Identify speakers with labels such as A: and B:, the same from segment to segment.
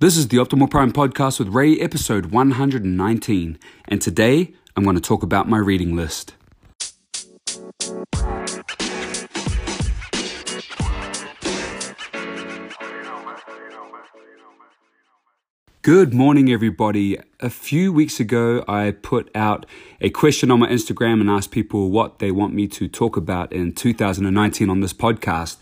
A: This is the Optimal Prime podcast with Ray, episode 119. And today I'm going to talk about my reading list. Good morning, everybody. A few weeks ago, I put out a question on my Instagram and asked people what they want me to talk about in 2019 on this podcast.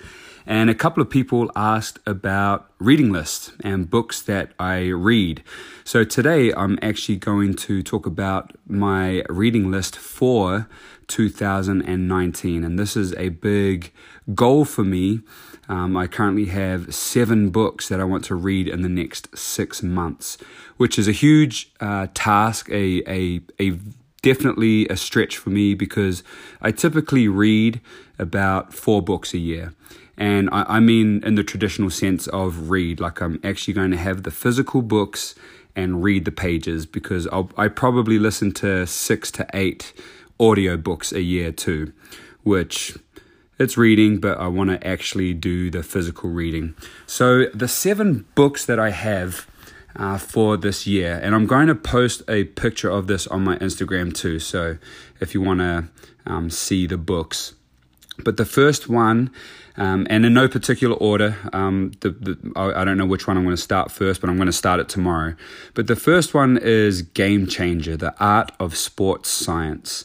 A: And a couple of people asked about reading lists and books that I read. So today I'm actually going to talk about my reading list for 2019. And this is a big goal for me. Um, I currently have seven books that I want to read in the next six months, which is a huge uh, task, a, a, a definitely a stretch for me because I typically read about four books a year. And I, I mean, in the traditional sense of read, like I'm actually going to have the physical books and read the pages because I'll, I probably listen to six to eight audio books a year too, which it's reading, but I want to actually do the physical reading. So, the seven books that I have uh, for this year, and I'm going to post a picture of this on my Instagram too. So, if you want to um, see the books, but the first one, um, and in no particular order, um, the, the, I, don't know which one I'm going to start first, but I'm going to start it tomorrow. But the first one is Game Changer The Art of Sports Science.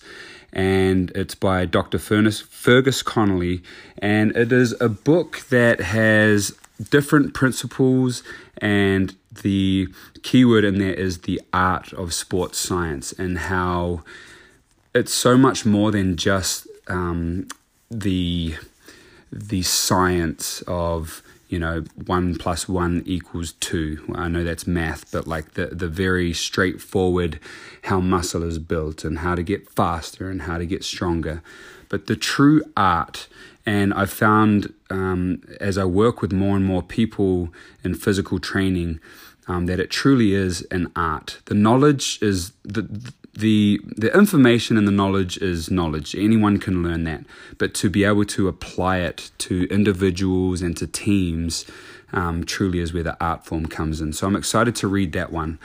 A: And it's by Dr. Fergus Connolly. And it is a book that has different principles, and the keyword in there is the art of sports science and how it's so much more than just um, the the science of you know one plus one equals two. I know that's math, but like the the very straightforward how muscle is built and how to get faster and how to get stronger. But the true art, and I found um, as I work with more and more people in physical training, um, that it truly is an art. The knowledge is the the the information and the knowledge is knowledge. Anyone can learn that, but to be able to apply it to individuals and to teams um, truly is where the art form comes in. So I'm excited to read that one.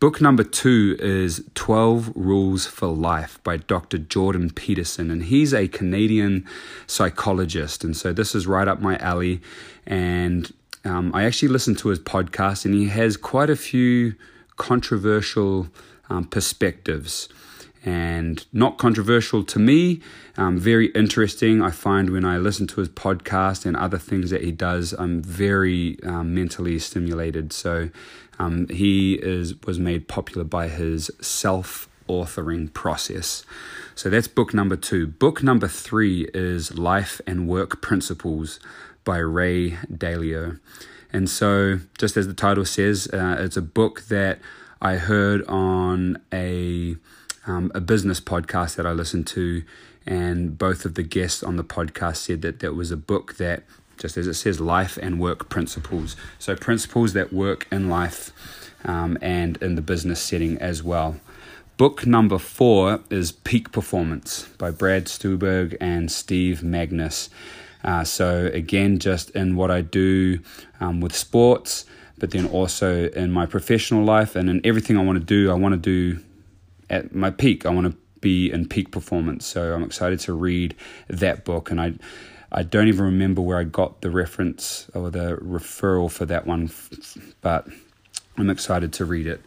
A: Book number two is 12 Rules for Life by Dr. Jordan Peterson, and he's a Canadian psychologist. And so this is right up my alley. And um, I actually listened to his podcast, and he has quite a few controversial um, perspectives and not controversial to me. Um, very interesting. I find when I listen to his podcast and other things that he does, I'm very um, mentally stimulated. So um, he is was made popular by his self authoring process. So that's book number two. Book number three is Life and Work Principles by Ray Dalio. And so, just as the title says, uh, it's a book that I heard on a um, a business podcast that I listened to, and both of the guests on the podcast said that that was a book that, just as it says, life and work principles. So principles that work in life um, and in the business setting as well. Book number four is Peak Performance by Brad Stulberg and Steve Magness. Uh, so again, just in what I do um, with sports but then also in my professional life and in everything I want to do, I want to do at my peak. I want to be in peak performance. So I'm excited to read that book, and I I don't even remember where I got the reference or the referral for that one, but I'm excited to read it.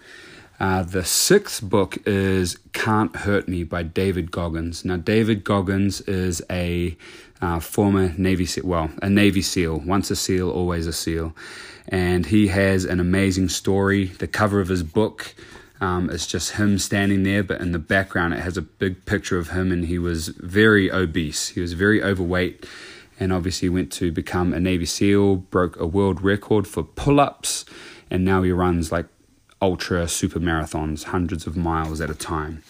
A: Uh, the sixth book is Can't Hurt Me by David Goggins. Now, David Goggins is a uh, former Navy SEAL, well, a Navy SEAL, once a SEAL, always a SEAL. And he has an amazing story. The cover of his book um, is just him standing there, but in the background, it has a big picture of him, and he was very obese. He was very overweight, and obviously went to become a Navy SEAL, broke a world record for pull ups, and now he runs like ultra super marathons, hundreds of miles at a time.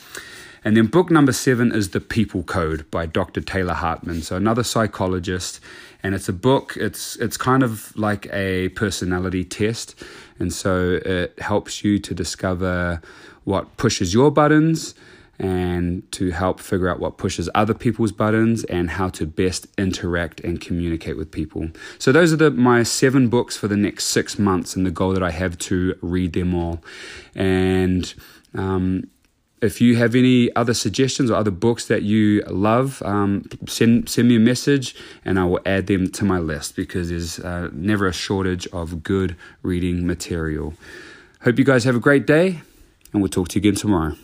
A: And then book number seven is The People Code by Dr. Taylor Hartman. So another psychologist, and it's a book. It's it's kind of like a personality test, and so it helps you to discover what pushes your buttons and to help figure out what pushes other people's buttons and how to best interact and communicate with people. So those are the my seven books for the next six months, and the goal that I have to read them all. And um, if you have any other suggestions or other books that you love, um, send send me a message and I will add them to my list because there's uh, never a shortage of good reading material. Hope you guys have a great day, and we'll talk to you again tomorrow.